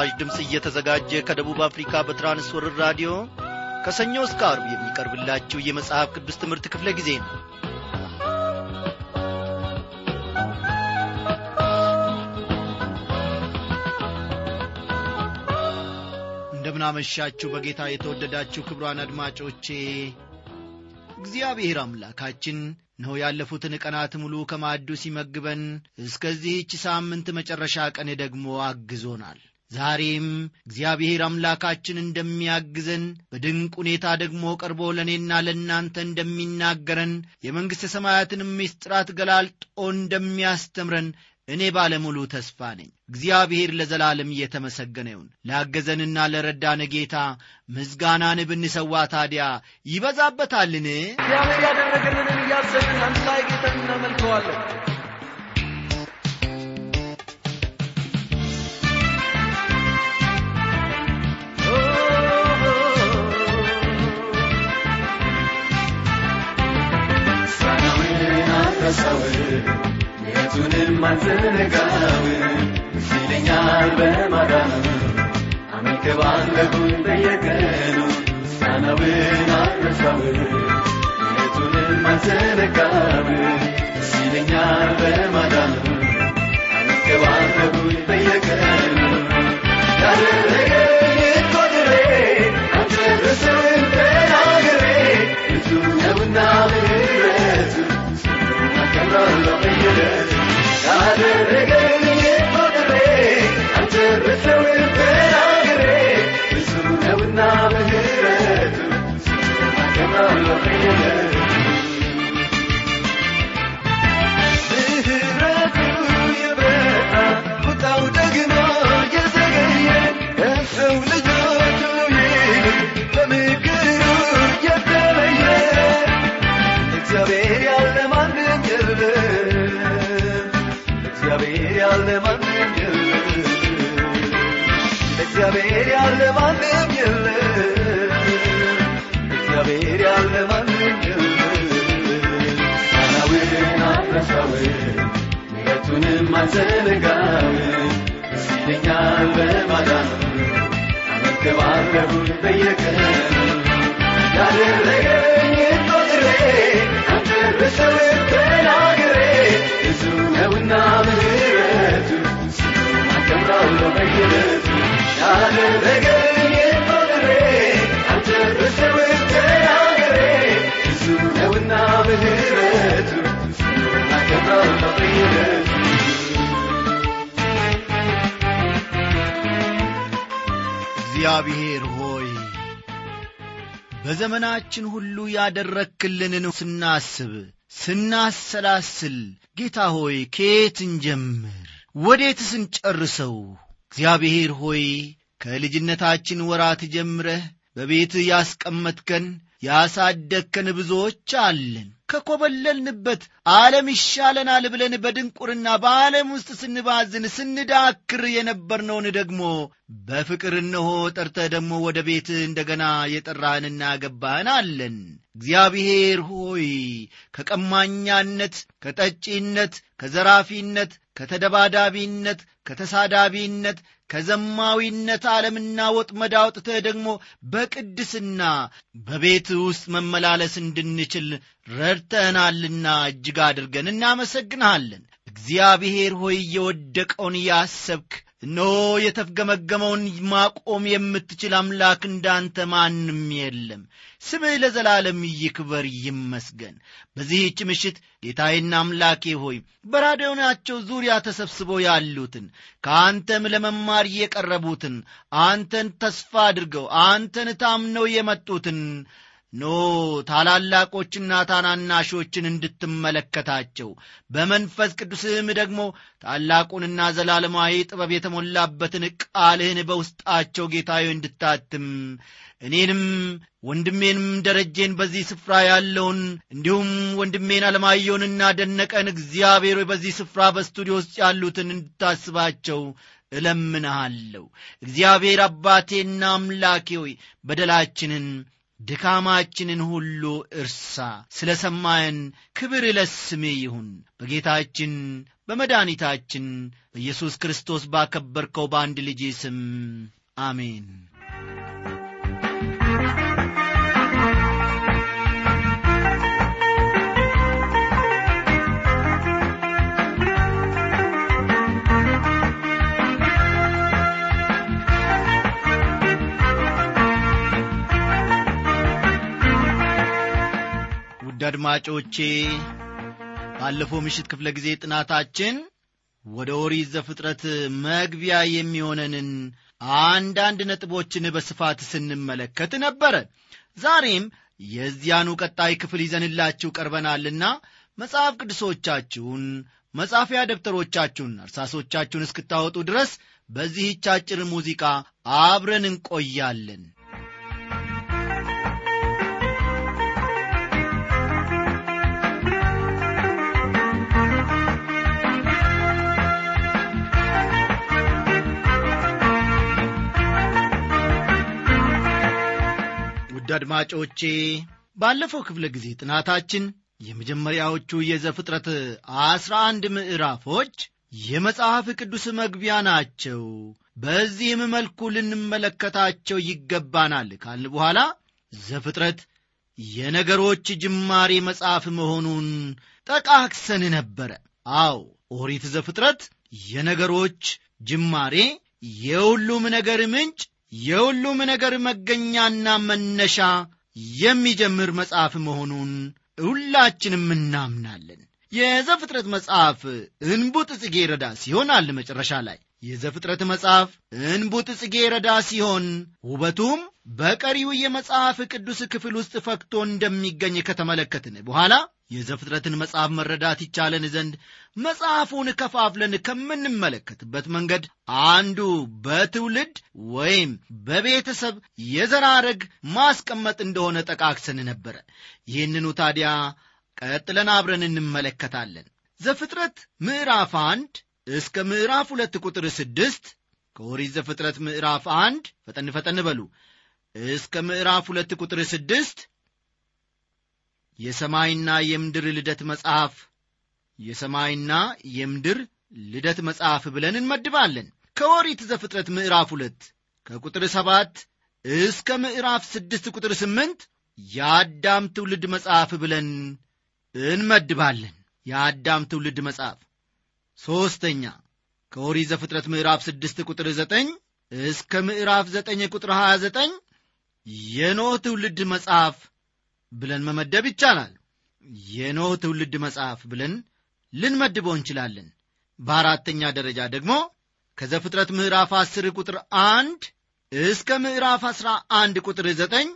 በምስራች ድምፅ እየተዘጋጀ ከደቡብ አፍሪካ በትራንስወርር ራዲዮ ከሰኞ እስከ አርብ የሚቀርብላችሁ የመጽሐፍ ቅዱስ ትምህርት ክፍለ ጊዜ ነው። እንደምናመሻችሁ በጌታ የተወደዳችሁ ክብሯን አድማጮቼ እግዚአብሔር አምላካችን ነው ያለፉትን ቀናት ሙሉ ከማዕዱ ሲመግበን እስከዚህች ሳምንት መጨረሻ ቀን ደግሞ አግዞናል ዛሬም እግዚአብሔር አምላካችን እንደሚያግዘን በድንቅ ሁኔታ ደግሞ ቀርቦ ለእኔና ለእናንተ እንደሚናገረን የመንግሥተ ሰማያትን ምስጢራት ገላልጦ እንደሚያስተምረን እኔ ባለሙሉ ተስፋ ነኝ። እግዚአብሔር ለዘላለም እየተመሰገነ ይሁን። ላገዘንና ለረዳነ ጌታ ምስጋናን ብንሰዋ ታዲያ ይበዛበታልን? እግዚአብሔር ያደረገልንን እያሰብን አንድ ላይ ጌታን እናመልከዋለን የቱንም አልዘነጋው ሲለኛል በማዳኑ አመልከባለሁኝ በየቀኑ ሳናውን አልረሳው የቱንም አልዘነጋው ሲለኛል በማዳኑ አመልከባለሁኝ በየቀኑ ያደረገኝ ቆጥሬ አልጨርስም ተናግሬ እግዚአብሔር ያለ ማንም የለም ነውና ምህረቱ አከብራለሁ በየዕለቱ እግዚአብሔር ሆይ በዘመናችን ሁሉ ያደረክልንን ስናስብ ስናሰላስል ጌታ ሆይ ከየት እንጀምር? ወዴትስ እንጨርሰው? እግዚአብሔር ሆይ ከልጅነታችን ወራት ጀምረህ በቤት ያስቀመጥከን ያሳደግከን ብዙዎች አለን ከኰበለልንበት ዓለም ይሻለናል ብለን በድንቁርና በዓለም ውስጥ ስንባዝን ስንዳክር የነበርነውን ደግሞ በፍቅር እነሆ ጠርተህ ደግሞ ወደ ቤት እንደገና የጠራህንና ገባህን አለን። እግዚአብሔር ሆይ ከቀማኛነት ከጠጪነት ከዘራፊነት ከተደባዳቢነት ከተሳዳቢነት ከዘማዊነት ዓለምና ወጥመድ አውጥተህ ደግሞ በቅድስና በቤት ውስጥ መመላለስ እንድንችል ረድተህናልና እጅግ አድርገን እናመሰግንሃለን። እግዚአብሔር ሆይ የወደቀውን ያሰብክ እነሆ የተፍገመገመውን ማቆም የምትችል አምላክ እንዳንተ ማንም የለም። ስምህ ለዘላለም ይክበር ይመስገን። በዚህች ምሽት ጌታዬና አምላኬ ሆይ በራዲዮናቸው ዙሪያ ተሰብስበው ያሉትን ከአንተም ለመማር የቀረቡትን አንተን ተስፋ አድርገው አንተን ታምነው የመጡትን ኖ ታላላቆችና ታናናሾችን እንድትመለከታቸው በመንፈስ ቅዱስም ደግሞ ታላቁንና ዘላለማዊ ጥበብ የተሞላበትን ቃልህን በውስጣቸው ጌታዊ እንድታትም እኔንም ወንድሜንም ደረጄን በዚህ ስፍራ ያለውን እንዲሁም ወንድሜን አለማየውንና ደነቀን እግዚአብሔር በዚህ ስፍራ በስቱዲዮ ውስጥ ያሉትን እንድታስባቸው እለምንሃለሁ። እግዚአብሔር አባቴና አምላኬ ሆይ በደላችንን ድካማችንን ሁሉ እርሳ ስለ ሰማየን ክብር ለስሜ ይሁን። በጌታችን በመድኃኒታችን በኢየሱስ ክርስቶስ ባከበርከው በአንድ ልጅ ስም አሜን ውድ አድማጮቼ ባለፈው ምሽት ክፍለ ጊዜ ጥናታችን ወደ ኦሪት ዘፍጥረት መግቢያ የሚሆነንን አንዳንድ ነጥቦችን በስፋት ስንመለከት ነበረ። ዛሬም የዚያኑ ቀጣይ ክፍል ይዘንላችሁ ቀርበናልና መጽሐፍ ቅዱሶቻችሁን መጻፊያ ደብተሮቻችሁን እርሳሶቻችሁን እስክታወጡ ድረስ በዚህች አጭር ሙዚቃ አብረን እንቆያለን ውድ አድማጮቼ ባለፈው ክፍለ ጊዜ ጥናታችን የመጀመሪያዎቹ የዘፍጥረት አስራ አንድ ምዕራፎች የመጽሐፍ ቅዱስ መግቢያ ናቸው። በዚህም መልኩ ልንመለከታቸው ይገባናል ካል በኋላ ዘፍጥረት የነገሮች ጅማሬ መጽሐፍ መሆኑን ጠቃክሰን ነበረ። አው ኦሪት ዘፍጥረት የነገሮች ጅማሬ የሁሉም ነገር ምንጭ የሁሉም ነገር መገኛና መነሻ የሚጀምር መጽሐፍ መሆኑን ሁላችንም እናምናለን የዘፍጥረት መጽሐፍ እንቡጥ ጽጌ ረዳ ሲሆን አለ መጨረሻ ላይ። የዘፍጥረት መጽሐፍ እንቡጥ ጽጌ ረዳ ሲሆን ውበቱም በቀሪው የመጽሐፍ ቅዱስ ክፍል ውስጥ ፈክቶ እንደሚገኝ ከተመለከትን በኋላ የዘፍጥረትን መጽሐፍ መረዳት ይቻለን ዘንድ መጽሐፉን ከፋፍለን ከምንመለከትበት መንገድ አንዱ በትውልድ ወይም በቤተሰብ የዘራረግ ማስቀመጥ እንደሆነ ጠቃክሰን ነበረ። ይህንኑ ታዲያ ቀጥለን አብረን እንመለከታለን። ዘፍጥረት ምዕራፍ አንድ እስከ ምዕራፍ ሁለት ቁጥር ስድስት ከኦሪት ዘፍጥረት ምዕራፍ አንድ ፈጠን ፈጠን በሉ። እስከ ምዕራፍ ሁለት ቁጥር ስድስት የሰማይና የምድር ልደት መጽሐፍ የሰማይና የምድር ልደት መጽሐፍ ብለን እንመድባለን። ከኦሪት ዘፍጥረት ምዕራፍ ሁለት ከቁጥር ሰባት እስከ ምዕራፍ ስድስት ቁጥር ስምንት የአዳም ትውልድ መጽሐፍ ብለን እንመድባለን። የአዳም ትውልድ መጽሐፍ ሦስተኛ ከኦሪት ዘፍጥረት ምዕራፍ ስድስት ቁጥር ዘጠኝ እስከ ምዕራፍ ዘጠኝ ቁጥር ሀያ ዘጠኝ የኖህ ትውልድ መጽሐፍ ብለን መመደብ ይቻላል። የኖህ ትውልድ መጽሐፍ ብለን ልንመድበው እንችላለን። በአራተኛ ደረጃ ደግሞ ከዘፍጥረት ምዕራፍ አስር ቁጥር አንድ እስከ ምዕራፍ አስራ አንድ ቁጥር ዘጠኝ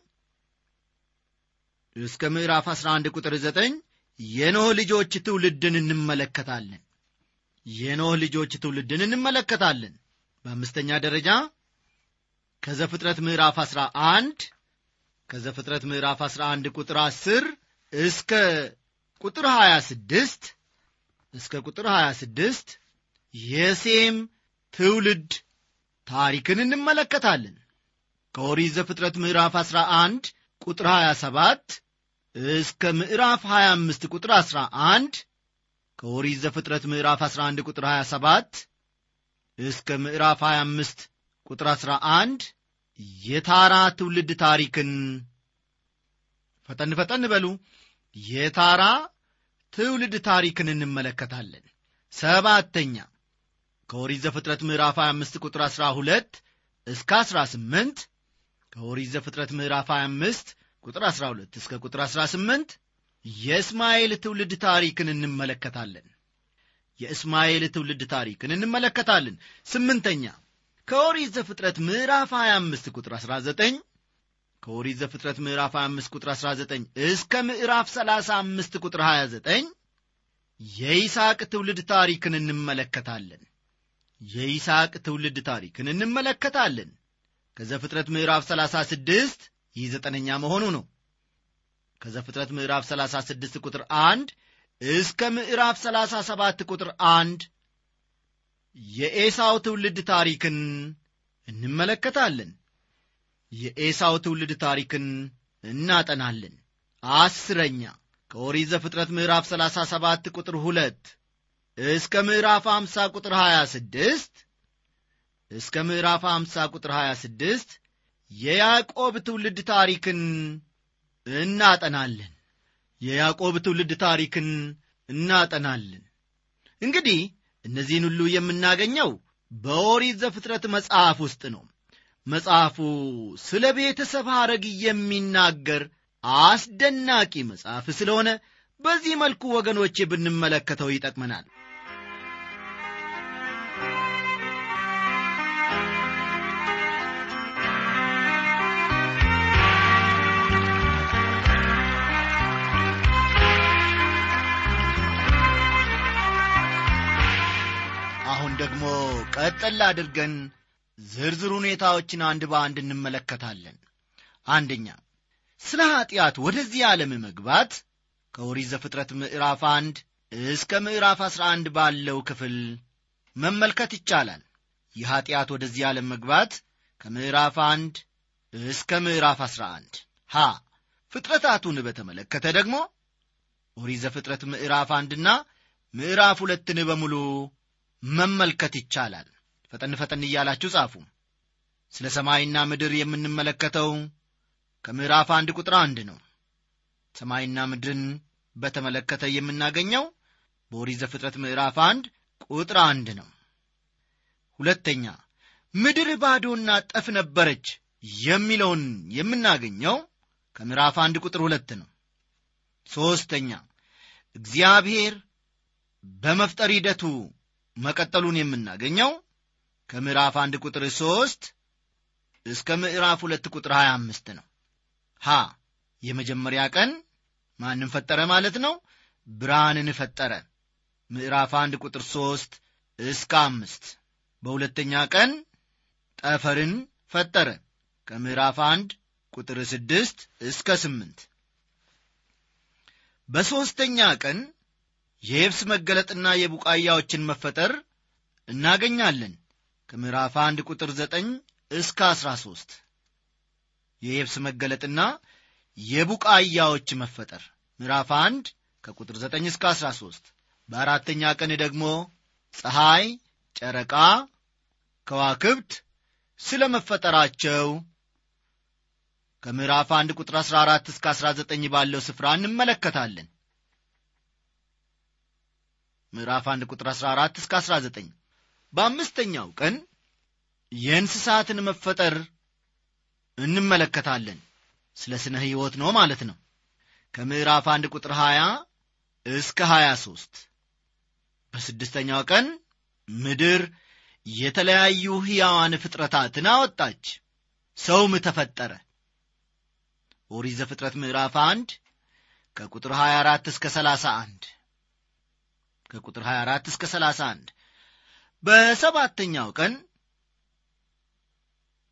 እስከ ምዕራፍ አስራ አንድ ቁጥር ዘጠኝ የኖህ ልጆች ትውልድን እንመለከታለን። የኖህ ልጆች ትውልድን እንመለከታለን። በአምስተኛ ደረጃ ከዘፍጥረት ምዕራፍ አስራ አንድ ከዘፍጥረት ምዕራፍ 11 ቁጥር 10 እስከ ቁጥር 26 እስከ ቁጥር 26 የሴም ትውልድ ታሪክን እንመለከታለን። ከኦሪት ዘፍጥረት ምዕራፍ 11 ቁጥር 27 እስከ ምዕራፍ 25 ቁጥር 11 ከኦሪት ዘፍጥረት ምዕራፍ 11 ቁጥር 27 እስከ ምዕራፍ 25 ቁጥር 11 የታራ ትውልድ ታሪክን። ፈጠን ፈጠን በሉ። የታራ ትውልድ ታሪክን እንመለከታለን። ሰባተኛ ከኦሪት ዘፍጥረት ምዕራፍ 25 ቁጥር 12 እስከ 18 ከኦሪት ዘፍጥረት ምዕራፍ 25 ቁጥር 12 እስከ ቁጥር 18 የእስማኤል ትውልድ ታሪክን እንመለከታለን። የእስማኤል ትውልድ ታሪክን እንመለከታለን። ስምንተኛ ከኦሪት ዘፍጥረት ምዕራፍ 25 ቁጥር 19 ከኦሪት ዘፍጥረት ምዕራፍ 25 ቁጥር 19 እስከ ምዕራፍ 35 ቁጥር 29 የይስሐቅ ትውልድ ታሪክን እንመለከታለን። የይስሐቅ ትውልድ ታሪክን እንመለከታለን። ከዘፍጥረት ምዕራፍ 36 ይህ ዘጠነኛ መሆኑ ነው። ከዘፍጥረት ምዕራፍ 36 ቁጥር 1 እስከ ምዕራፍ 37 ቁጥር 1 የኤሳው ትውልድ ታሪክን እንመለከታለን። የኤሳው ትውልድ ታሪክን እናጠናለን። አስረኛ ከኦሪት ዘፍጥረት ምዕራፍ 37 ቁጥር 2 እስከ ምዕራፍ 50 ቁጥር 26 እስከ ምዕራፍ 50 ቁጥር 26 የያዕቆብ ትውልድ ታሪክን እናጠናለን። የያዕቆብ ትውልድ ታሪክን እናጠናለን። እንግዲህ እነዚህን ሁሉ የምናገኘው በኦሪት ዘፍጥረት መጽሐፍ ውስጥ ነው። መጽሐፉ ስለ ቤተሰብ ሐረግ የሚናገር አስደናቂ መጽሐፍ ስለሆነ በዚህ መልኩ ወገኖቼ ብንመለከተው ይጠቅመናል አሁን ደግሞ ቀጠል አድርገን ዝርዝር ሁኔታዎችን አንድ በአንድ እንመለከታለን። አንደኛ ስለ ኀጢአት ወደዚህ ዓለም መግባት ከኦሪት ዘፍጥረት ምዕራፍ አንድ እስከ ምዕራፍ አሥራ አንድ ባለው ክፍል መመልከት ይቻላል። የኀጢአት ወደዚህ ዓለም መግባት ከምዕራፍ አንድ እስከ ምዕራፍ አሥራ አንድ። ሀ ፍጥረታቱን በተመለከተ ደግሞ ኦሪት ዘፍጥረት ምዕራፍ አንድና ምዕራፍ ሁለትን በሙሉ መመልከት ይቻላል። ፈጠን ፈጠን እያላችሁ ጻፉ። ስለ ሰማይና ምድር የምንመለከተው ከምዕራፍ አንድ ቁጥር አንድ ነው። ሰማይና ምድርን በተመለከተ የምናገኘው በኦሪት ዘፍጥረት ምዕራፍ አንድ ቁጥር አንድ ነው። ሁለተኛ ምድር ባዶና ጠፍ ነበረች የሚለውን የምናገኘው ከምዕራፍ አንድ ቁጥር ሁለት ነው። ሦስተኛ እግዚአብሔር በመፍጠር ሂደቱ መቀጠሉን የምናገኘው ከምዕራፍ አንድ ቁጥር ሦስት እስከ ምዕራፍ ሁለት ቁጥር ሀያ አምስት ነው። ሀ የመጀመሪያ ቀን ማንም ፈጠረ ማለት ነው። ብርሃንን ፈጠረ። ምዕራፍ አንድ ቁጥር ሦስት እስከ አምስት በሁለተኛ ቀን ጠፈርን ፈጠረ። ከምዕራፍ አንድ ቁጥር ስድስት እስከ ስምንት በሦስተኛ ቀን የየብስ መገለጥና የቡቃያዎችን መፈጠር እናገኛለን። ከምዕራፍ አንድ ቁጥር ዘጠኝ እስከ አሥራ ሦስት የየብስ መገለጥና የቡቃያዎች መፈጠር። ምዕራፍ አንድ ከቁጥር ዘጠኝ እስከ አሥራ ሦስት በአራተኛ ቀን ደግሞ ፀሐይ ጨረቃ ከዋክብት ስለ መፈጠራቸው ከምዕራፍ አንድ ቁጥር አሥራ አራት እስከ አሥራ ዘጠኝ ባለው ስፍራ እንመለከታለን ምዕራፍ አንድ ቁጥር አሥራ አራት እስከ አሥራ ዘጠኝ። በአምስተኛው ቀን የእንስሳትን መፈጠር እንመለከታለን። ስለ ስነ ሕይወት ነው ማለት ነው። ከምዕራፍ አንድ ቁጥር 20 እስከ 23 በስድስተኛው ቀን ምድር የተለያዩ ሕያዋን ፍጥረታትን አወጣች። ሰውም ተፈጠረ። ኦሪት ዘፍጥረት ምዕራፍ አንድ ከቁጥር 24 እስከ 31 ከቁጥር 24 እስከ 31 በሰባተኛው ቀን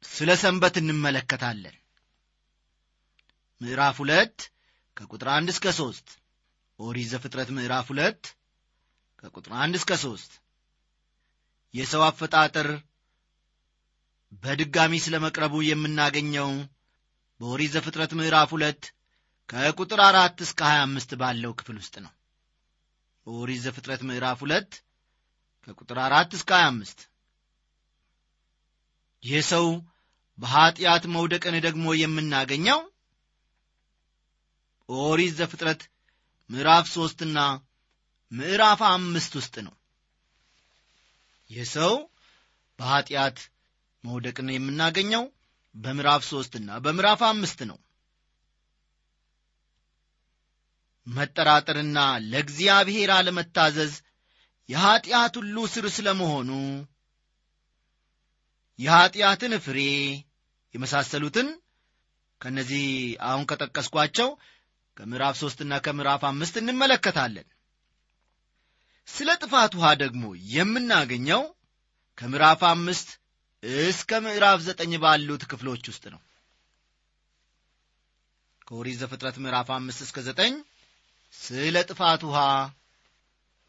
ስለ ሰንበት እንመለከታለን። ምዕራፍ ሁለት ከቁጥር አንድ እስከ ሦስት ኦሪት ዘፍጥረት ምዕራፍ ሁለት ከቁጥር አንድ እስከ ሦስት የሰው አፈጣጠር በድጋሚ ስለ መቅረቡ የምናገኘው በኦሪት ዘፍጥረት ምዕራፍ ሁለት ከቁጥር አራት እስከ ሀያ አምስት ባለው ክፍል ውስጥ ነው በኦሪት ዘፍጥረት ምዕራፍ ሁለት ከቁጥር አራት እስከ ሀያ አምስት የሰው በኀጢአት መውደቅን ደግሞ የምናገኘው ኦሪት ዘፍጥረት ምዕራፍ ሦስትና ምዕራፍ አምስት ውስጥ ነው። የሰው በኀጢአት መውደቅን የምናገኘው በምዕራፍ ሦስትና በምዕራፍ አምስት ነው መጠራጠርና ለእግዚአብሔር አለመታዘዝ የኀጢአት ሁሉ ስር ስለ መሆኑ የኀጢአትን ፍሬ የመሳሰሉትን ከእነዚህ አሁን ከጠቀስኳቸው ከምዕራፍ ሦስትና ከምዕራፍ አምስት እንመለከታለን። ስለ ጥፋት ውሃ ደግሞ የምናገኘው ከምዕራፍ አምስት እስከ ምዕራፍ ዘጠኝ ባሉት ክፍሎች ውስጥ ነው። ከኦሪት ዘፍጥረት ምዕራፍ አምስት እስከ ዘጠኝ ስለ ጥፋት ውሃ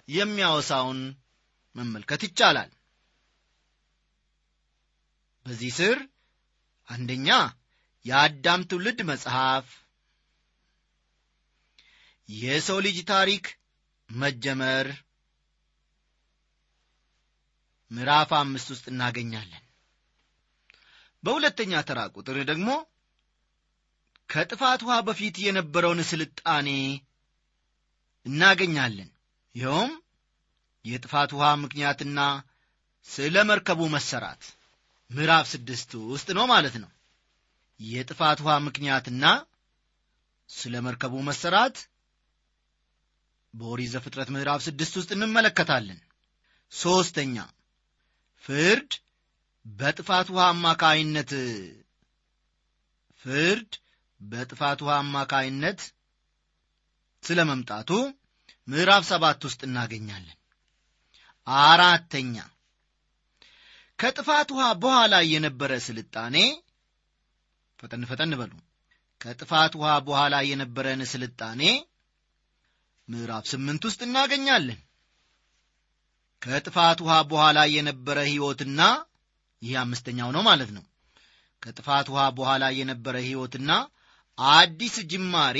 የሚያወሳውን መመልከት ይቻላል። በዚህ ስር አንደኛ የአዳም ትውልድ መጽሐፍ። የሰው ልጅ ታሪክ መጀመር። ምዕራፍ አምስት ውስጥ እናገኛለን። በሁለተኛ ተራ ቁጥር ደግሞ ከጥፋት ውሃ በፊት የነበረውን ስልጣኔ እናገኛለን። ይኸውም የጥፋት ውሃ ምክንያትና ስለ መርከቡ መሰራት ምዕራፍ ስድስት ውስጥ ነው ማለት ነው። የጥፋት ውሃ ምክንያትና ስለ መርከቡ መሰራት በኦሪት ዘፍጥረት ምዕራፍ ስድስት ውስጥ እንመለከታለን። ሦስተኛ ፍርድ በጥፋት ውሃ አማካይነት ፍርድ በጥፋት ውሃ አማካይነት ስለ መምጣቱ ምዕራፍ ሰባት ውስጥ እናገኛለን። አራተኛ ከጥፋት ውሃ በኋላ የነበረ ስልጣኔ ፈጠን ፈጠን በሉ። ከጥፋት ውሃ በኋላ የነበረን ስልጣኔ ምዕራፍ ስምንት ውስጥ እናገኛለን። ከጥፋት ውሃ በኋላ የነበረ ሕይወትና ይህ አምስተኛው ነው ማለት ነው። ከጥፋት ውሃ በኋላ የነበረ ሕይወትና አዲስ ጅማሬ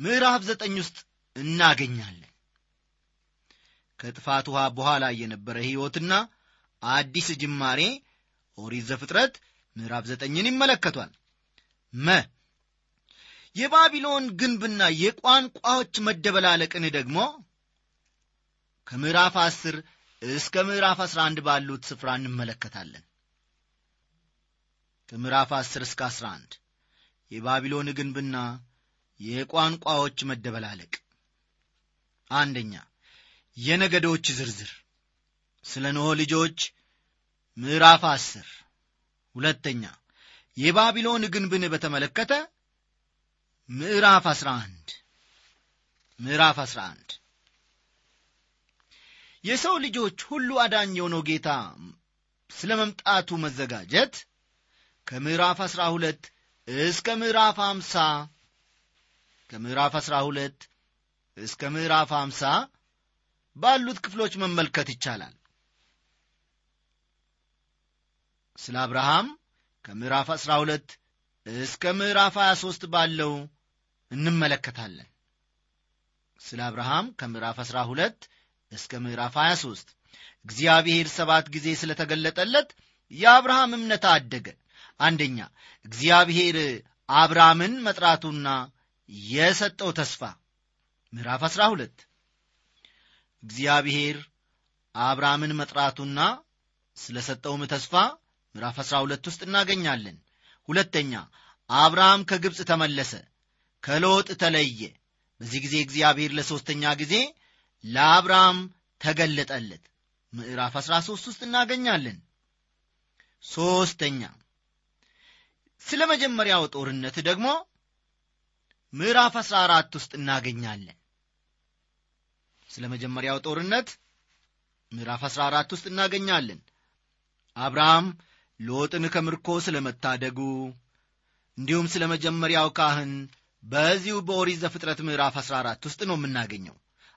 ምዕራፍ ዘጠኝ ውስጥ እናገኛለን። ከጥፋት ውሃ በኋላ የነበረ ሕይወትና አዲስ ጅማሬ ኦሪት ዘፍጥረት ምዕራፍ ዘጠኝን ይመለከቷል። መ የባቢሎን ግንብና የቋንቋዎች መደበላለቅን ደግሞ ከምዕራፍ አስር እስከ ምዕራፍ አስራ አንድ ባሉት ስፍራ እንመለከታለን። ከምዕራፍ አስር እስከ አስራ አንድ የባቢሎን ግንብና የቋንቋዎች መደበላለቅ። አንደኛ የነገዶች ዝርዝር። ስለ ኖሆ ልጆች ምዕራፍ አስር። ሁለተኛ የባቢሎን ግንብን በተመለከተ ምዕራፍ አስራ አንድ። ምዕራፍ አስራ አንድ። የሰው ልጆች ሁሉ አዳኝ የሆነው ጌታ ስለ መምጣቱ መዘጋጀት ከምዕራፍ አስራ ሁለት እስከ ምዕራፍ አምሳ ከምዕራፍ አስራ ሁለት እስከ ምዕራፍ አምሳ ባሉት ክፍሎች መመልከት ይቻላል። ስለ አብርሃም ከምዕራፍ አስራ ሁለት እስከ ምዕራፍ ሀያ ሦስት ባለው እንመለከታለን። ስለ አብርሃም ከምዕራፍ አስራ ሁለት እስከ ምዕራፍ 23 እግዚአብሔር ሰባት ጊዜ ስለተገለጠለት የአብርሃም እምነት አደገ። አንደኛ እግዚአብሔር አብርሃምን መጥራቱና የሰጠው ተስፋ። ምዕራፍ 12 እግዚአብሔር አብርሃምን መጥራቱና ስለ ሰጠውም ተስፋ ምዕራፍ 12 ውስጥ እናገኛለን። ሁለተኛ አብርሃም ከግብፅ ተመለሰ ከሎጥ ተለየ። በዚህ ጊዜ እግዚአብሔር ለሦስተኛ ጊዜ ለአብርሃም ተገለጠለት። ምዕራፍ 13 ውስጥ እናገኛለን። ሦስተኛ ስለ መጀመሪያው ጦርነት ደግሞ ምዕራፍ 14 ውስጥ እናገኛለን። ስለ መጀመሪያው ጦርነት ምዕራፍ 14 ውስጥ እናገኛለን። አብርሃም ሎጥን ከምርኮ ስለ መታደጉ እንዲሁም ስለ መጀመሪያው ካህን በዚሁ በኦሪት ዘፍጥረት ምዕራፍ 14 ውስጥ ነው የምናገኘው።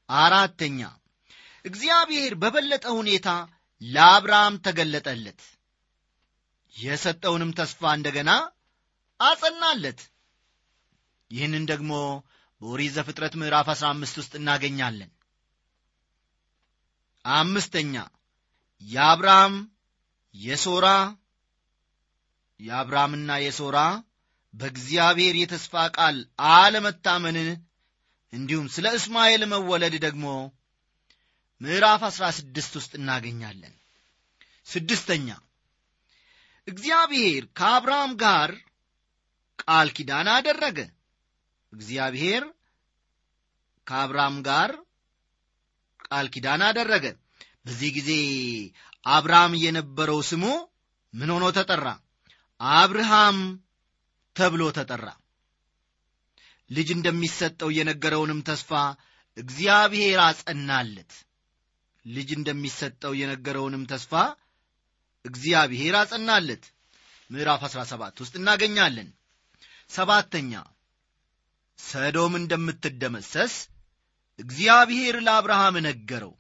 አራተኛ እግዚአብሔር በበለጠ ሁኔታ ለአብርሃም ተገለጠለት የሰጠውንም ተስፋ እንደገና አጸናለት ይህንን ደግሞ በኦሪት ዘፍጥረት ምዕራፍ 15 ውስጥ እናገኛለን። አምስተኛ የአብርሃም የሶራ የአብርሃምና የሶራ በእግዚአብሔር የተስፋ ቃል አለመታመንን እንዲሁም ስለ እስማኤል መወለድ ደግሞ ምዕራፍ አሥራ ስድስት ውስጥ እናገኛለን። ስድስተኛ እግዚአብሔር ከአብርሃም ጋር ቃል ኪዳን አደረገ እግዚአብሔር ከአብርሃም ጋር ቃል ኪዳን አደረገ። በዚህ ጊዜ አብርሃም የነበረው ስሙ ምን ሆኖ ተጠራ? አብርሃም ተብሎ ተጠራ። ልጅ እንደሚሰጠው የነገረውንም ተስፋ እግዚአብሔር አጸናለት። ልጅ እንደሚሰጠው የነገረውንም ተስፋ እግዚአብሔር አጸናለት። ምዕራፍ 17 ውስጥ እናገኛለን። ሰባተኛ ሰዶም እንደምትደመሰስ እግዚአብሔር ለአብርሃም ነገረው።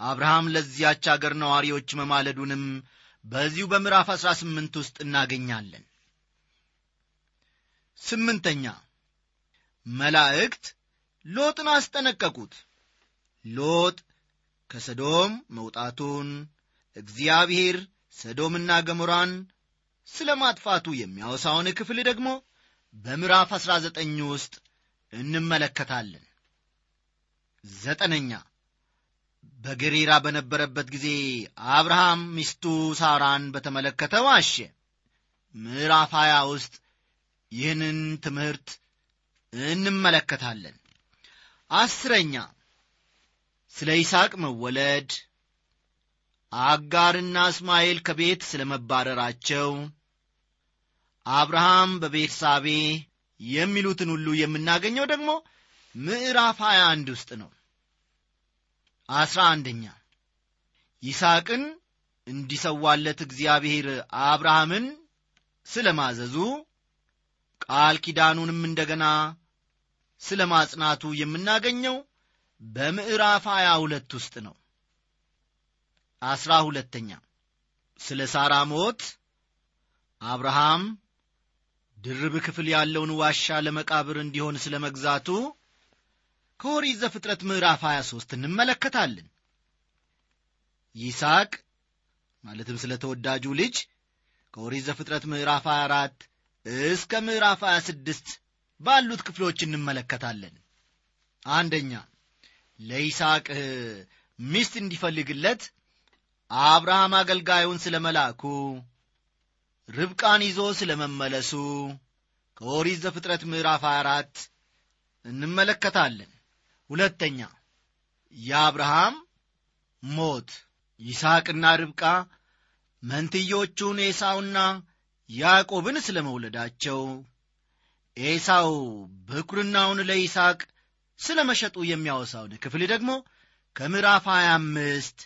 አብርሃም ለዚያች አገር ነዋሪዎች መማለዱንም በዚሁ በምዕራፍ 18 ውስጥ እናገኛለን። ስምንተኛ መላእክት ሎጥን አስጠነቀቁት። ሎጥ ከሰዶም መውጣቱን እግዚአብሔር ሰዶምና ገሞራን ስለ ማጥፋቱ የሚያወሳውን ክፍል ደግሞ በምዕራፍ አሥራ ዘጠኝ ውስጥ እንመለከታለን። ዘጠነኛ በገሬራ በነበረበት ጊዜ አብርሃም ሚስቱ ሳራን በተመለከተ ዋሸ። ምዕራፍ ሀያ ውስጥ ይህንን ትምህርት እንመለከታለን። አስረኛ ስለ ይስሐቅ መወለድ አጋርና እስማኤል ከቤት ስለ መባረራቸው አብርሃም በቤርሳቤ የሚሉትን ሁሉ የምናገኘው ደግሞ ምዕራፍ 21 ውስጥ ነው። አስራ አንደኛ ይስሐቅን እንዲሰዋለት እግዚአብሔር አብርሃምን ስለ ማዘዙ ቃል ኪዳኑንም እንደገና ስለ ማጽናቱ የምናገኘው በምዕራፍ 22 ውስጥ ነው። አስራ ሁለተኛ ስለ ሳራ ሞት አብርሃም ድርብ ክፍል ያለውን ዋሻ ለመቃብር እንዲሆን ስለ መግዛቱ ከኦሪት ዘፍጥረት ምዕራፍ 23 እንመለከታለን። ይስሐቅ ማለትም ስለ ተወዳጁ ልጅ ከኦሪት ዘፍጥረት ምዕራፍ 24 እስከ ምዕራፍ 26 ባሉት ክፍሎች እንመለከታለን። አንደኛ ለይስሐቅ ሚስት እንዲፈልግለት አብርሃም አገልጋዩን ስለ መላኩ ርብቃን ይዞ ስለ መመለሱ ከኦሪት ዘፍጥረት ምዕራፍ 24 እንመለከታለን። ሁለተኛ የአብርሃም ሞት። ይስሐቅና ርብቃ መንትዮቹን ኤሳውና ያዕቆብን ስለ መውለዳቸው ኤሳው በኵርናውን ለይስሐቅ ስለ መሸጡ የሚያወሳውን ክፍል ደግሞ ከምዕራፍ 25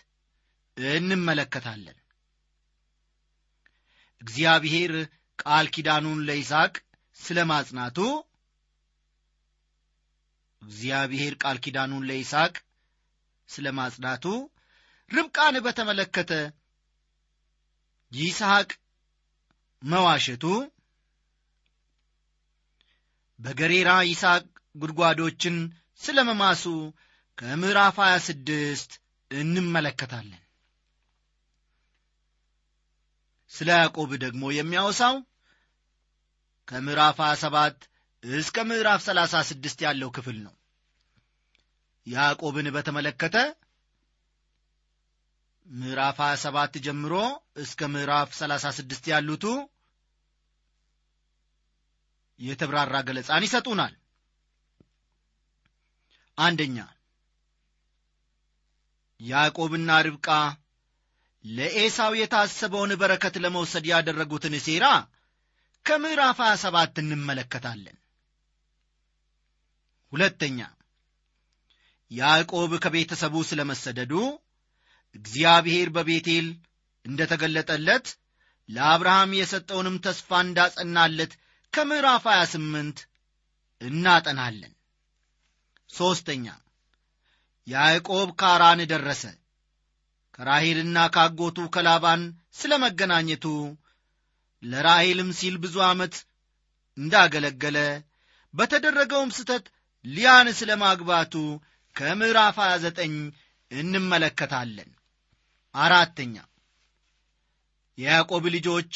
እንመለከታለን እግዚአብሔር ቃል ኪዳኑን ለይስሐቅ ስለ ማጽናቱ እግዚአብሔር ቃል ኪዳኑን ለይስሐቅ ስለ ማጽናቱ ርብቃን በተመለከተ ይስሐቅ መዋሸቱ በገሬራ ይስሐቅ ጉድጓዶችን ስለ መማሱ ከምዕራፍ 26 እንመለከታለን ስለ ያዕቆብ ደግሞ የሚያወሳው ከምዕራፍ 27 እስከ ምዕራፍ 36 ያለው ክፍል ነው። ያዕቆብን በተመለከተ ምዕራፍ 27 ጀምሮ እስከ ምዕራፍ 36 ያሉቱ የተብራራ ገለጻን ይሰጡናል። አንደኛ ያዕቆብና ርብቃ ለኤሳው የታሰበውን በረከት ለመውሰድ ያደረጉትን ሴራ ከምዕራፍ 27 እንመለከታለን። ሁለተኛ ያዕቆብ ከቤተሰቡ ስለ መሰደዱ እግዚአብሔር በቤቴል እንደ ተገለጠለት ለአብርሃም የሰጠውንም ተስፋ እንዳጸናለት ከምዕራፍ 28 እናጠናለን። ሦስተኛ ያዕቆብ ካራን ደረሰ ከራሔልና ካጎቱ ከላባን ስለ መገናኘቱ ለራሔልም ሲል ብዙ ዓመት እንዳገለገለ በተደረገውም ስተት ሊያን ስለ ማግባቱ ከምዕራፍ 29 እንመለከታለን። አራተኛ የያዕቆብ ልጆች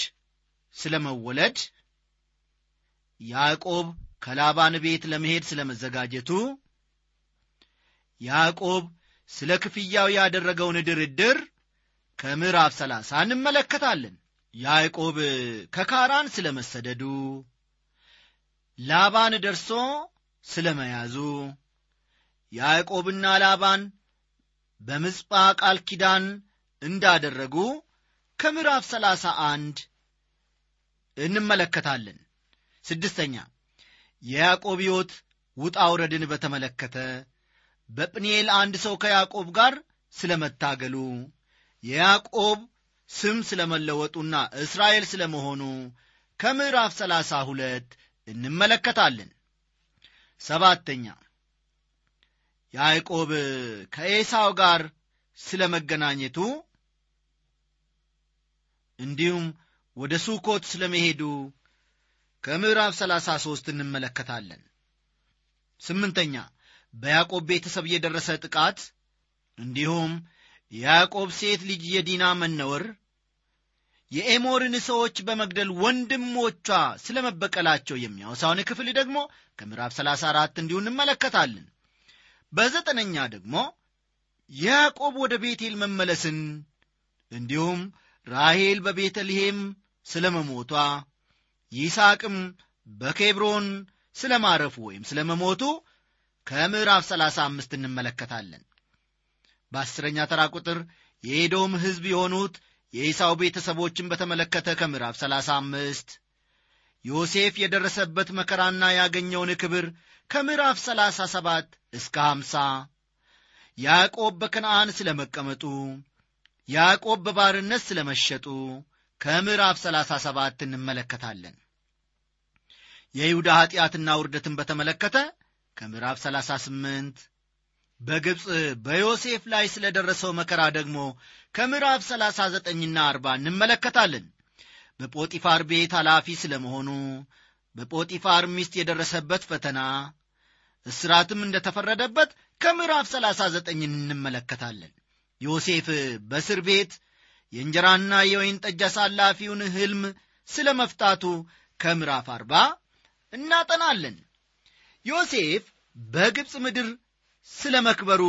ስለ መወለድ ያዕቆብ ከላባን ቤት ለመሄድ ስለ መዘጋጀቱ ያዕቆብ ስለ ክፍያው ያደረገውን ድርድር ከምዕራፍ ሰላሳ እንመለከታለን። ያዕቆብ ከካራን ስለ መሰደዱ ላባን ደርሶ ስለ መያዙ ያዕቆብና ላባን በምጽጳ ቃል ኪዳን እንዳደረጉ ከምዕራፍ ሰላሳ አንድ እንመለከታለን። ስድስተኛ የያዕቆብ ሕይወት ውጣ ውረድን በተመለከተ በጵንኤል አንድ ሰው ከያዕቆብ ጋር ስለ መታገሉ የያዕቆብ ስም ስለ መለወጡና እስራኤል ስለ መሆኑ ከምዕራፍ ሰላሳ ሁለት እንመለከታለን። ሰባተኛ ያዕቆብ ከኤሳው ጋር ስለ መገናኘቱ እንዲሁም ወደ ሱኮት ስለ መሄዱ ከምዕራፍ ሰላሳ ሦስት እንመለከታለን። ስምንተኛ በያዕቆብ ቤተሰብ የደረሰ ጥቃት እንዲሁም የያዕቆብ ሴት ልጅ የዲና መነወር የኤሞርን ሰዎች በመግደል ወንድሞቿ ስለ መበቀላቸው የሚያወሳውን ክፍል ደግሞ ከምዕራፍ 34 እንዲሁ እንመለከታለን። በዘጠነኛ ደግሞ ያዕቆብ ወደ ቤቴል መመለስን እንዲሁም ራሔል በቤተልሔም ስለ መሞቷ ይስሐቅም በኬብሮን ስለ ማረፉ ወይም ስለ መሞቱ ከምዕራፍ 35 እንመለከታለን። በአስረኛ ተራ ቁጥር የኤዶም ሕዝብ የሆኑት የኢሳው ቤተሰቦችን በተመለከተ ከምዕራፍ 35 ዮሴፍ የደረሰበት መከራና ያገኘውን ክብር ከምዕራፍ 37 እስከ 50 ያዕቆብ በከነአን ስለ መቀመጡ ያዕቆብ በባርነት ስለ መሸጡ ከምዕራፍ 37 እንመለከታለን። የይሁዳ ኀጢአትና ውርደትን በተመለከተ ከምዕራፍ 38 በግብፅ በዮሴፍ ላይ ስለ ደረሰው መከራ ደግሞ ከምዕራፍ 39ና 40 እንመለከታለን። በጶጢፋር ቤት ኃላፊ ስለ መሆኑ በጶጢፋር ሚስት የደረሰበት ፈተና እስራትም እንደ ተፈረደበት ከምዕራፍ 39 እንመለከታለን። ዮሴፍ በእስር ቤት የእንጀራና የወይን ጠጅ አሳላፊውን ሕልም ስለ መፍታቱ ከምዕራፍ 40 እናጠናለን ዮሴፍ በግብፅ ምድር ስለ መክበሩ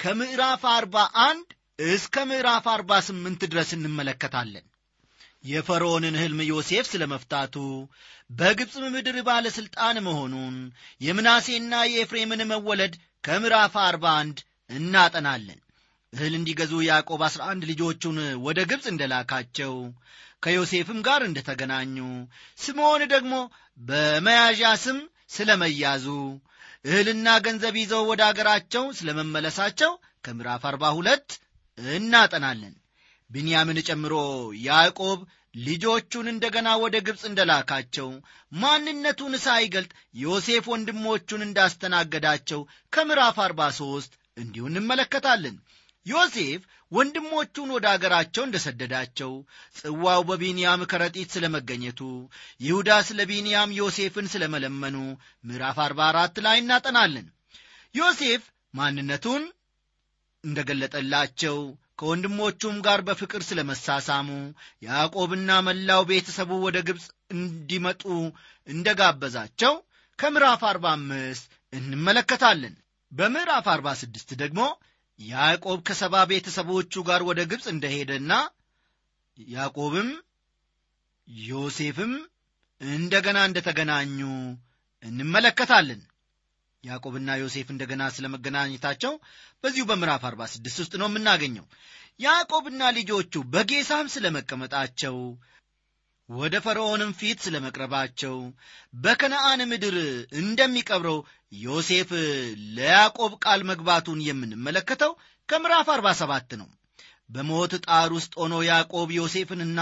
ከምዕራፍ 41 እስከ ምዕራፍ 48 ድረስ እንመለከታለን። የፈርዖንን ሕልም ዮሴፍ ስለ መፍታቱ በግብፅ ምድር ባለሥልጣን መሆኑን የምናሴና የኤፍሬምን መወለድ ከምዕራፍ 41 እናጠናለን። እህል እንዲገዙ ያዕቆብ 11 ልጆቹን ወደ ግብፅ እንደላካቸው ከዮሴፍም ጋር እንደተገናኙ ስምዖን ደግሞ በመያዣ ስም ስለ መያዙ እህልና ገንዘብ ይዘው ወደ አገራቸው ስለ መመለሳቸው ከምዕራፍ 42 እናጠናለን። ብንያምን ጨምሮ ያዕቆብ ልጆቹን እንደገና ወደ ግብፅ እንደላካቸው ማንነቱን ሳይገልጥ ዮሴፍ ወንድሞቹን እንዳስተናገዳቸው ከምዕራፍ 43 እንዲሁ እንመለከታለን። ዮሴፍ ወንድሞቹን ወደ አገራቸው እንደ ሰደዳቸው ጽዋው በቢንያም ከረጢት ስለ መገኘቱ ይሁዳ ስለ ቢንያም ዮሴፍን ስለ መለመኑ ምዕራፍ 44 ላይ እናጠናለን። ዮሴፍ ማንነቱን እንደ ገለጠላቸው ከወንድሞቹም ጋር በፍቅር ስለ መሳሳሙ ያዕቆብና መላው ቤተሰቡ ወደ ግብፅ እንዲመጡ እንደ ጋበዛቸው ከምዕራፍ 45 እንመለከታለን። በምዕራፍ 46 ደግሞ ያዕቆብ ከሰባ ቤተሰቦቹ ጋር ወደ ግብፅ እንደሄደና ያዕቆብም ዮሴፍም እንደገና እንደተገናኙ እንመለከታለን። ያዕቆብና ዮሴፍ እንደገና ስለ መገናኘታቸው በዚሁ በምዕራፍ 46 ውስጥ ነው የምናገኘው። ያዕቆብና ልጆቹ በጌሳም ስለ መቀመጣቸው ወደ ፈርዖንም ፊት ስለ መቅረባቸው በከነአን ምድር እንደሚቀብረው ዮሴፍ ለያዕቆብ ቃል መግባቱን የምንመለከተው ከምዕራፍ 47 ነው። በሞት ጣር ውስጥ ሆኖ ያዕቆብ ዮሴፍንና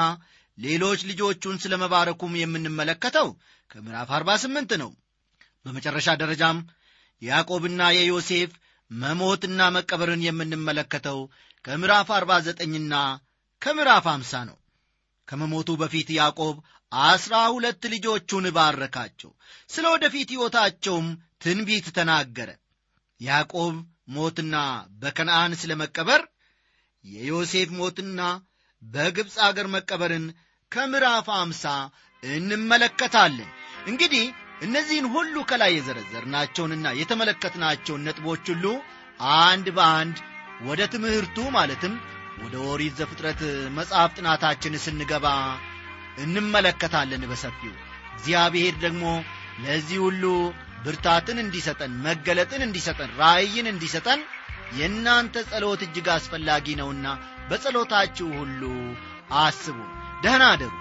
ሌሎች ልጆቹን ስለ መባረኩም የምንመለከተው ከምዕራፍ 48 ነው። በመጨረሻ ደረጃም ያዕቆብና የዮሴፍ መሞትና መቀበርን የምንመለከተው ከምዕራፍ 49ና ከምዕራፍ 50 ነው። ከመሞቱ በፊት ያዕቆብ አስራ ሁለት ልጆቹን ባረካቸው። ስለ ወደፊት ሕይወታቸውም ትንቢት ተናገረ። ያዕቆብ ሞትና በከነአን ስለ መቀበር የዮሴፍ ሞትና በግብፅ አገር መቀበርን ከምዕራፍ አምሳ እንመለከታለን። እንግዲህ እነዚህን ሁሉ ከላይ የዘረዘርናቸውንና የተመለከትናቸውን ነጥቦች ሁሉ አንድ በአንድ ወደ ትምህርቱ ማለትም ወደ ኦሪት ዘፍጥረት መጽሐፍ ጥናታችን ስንገባ እንመለከታለን በሰፊው። እግዚአብሔር ደግሞ ለዚህ ሁሉ ብርታትን እንዲሰጠን መገለጥን እንዲሰጠን ራእይን እንዲሰጠን የእናንተ ጸሎት እጅግ አስፈላጊ ነውና በጸሎታችሁ ሁሉ አስቡ። ደህና አደሩ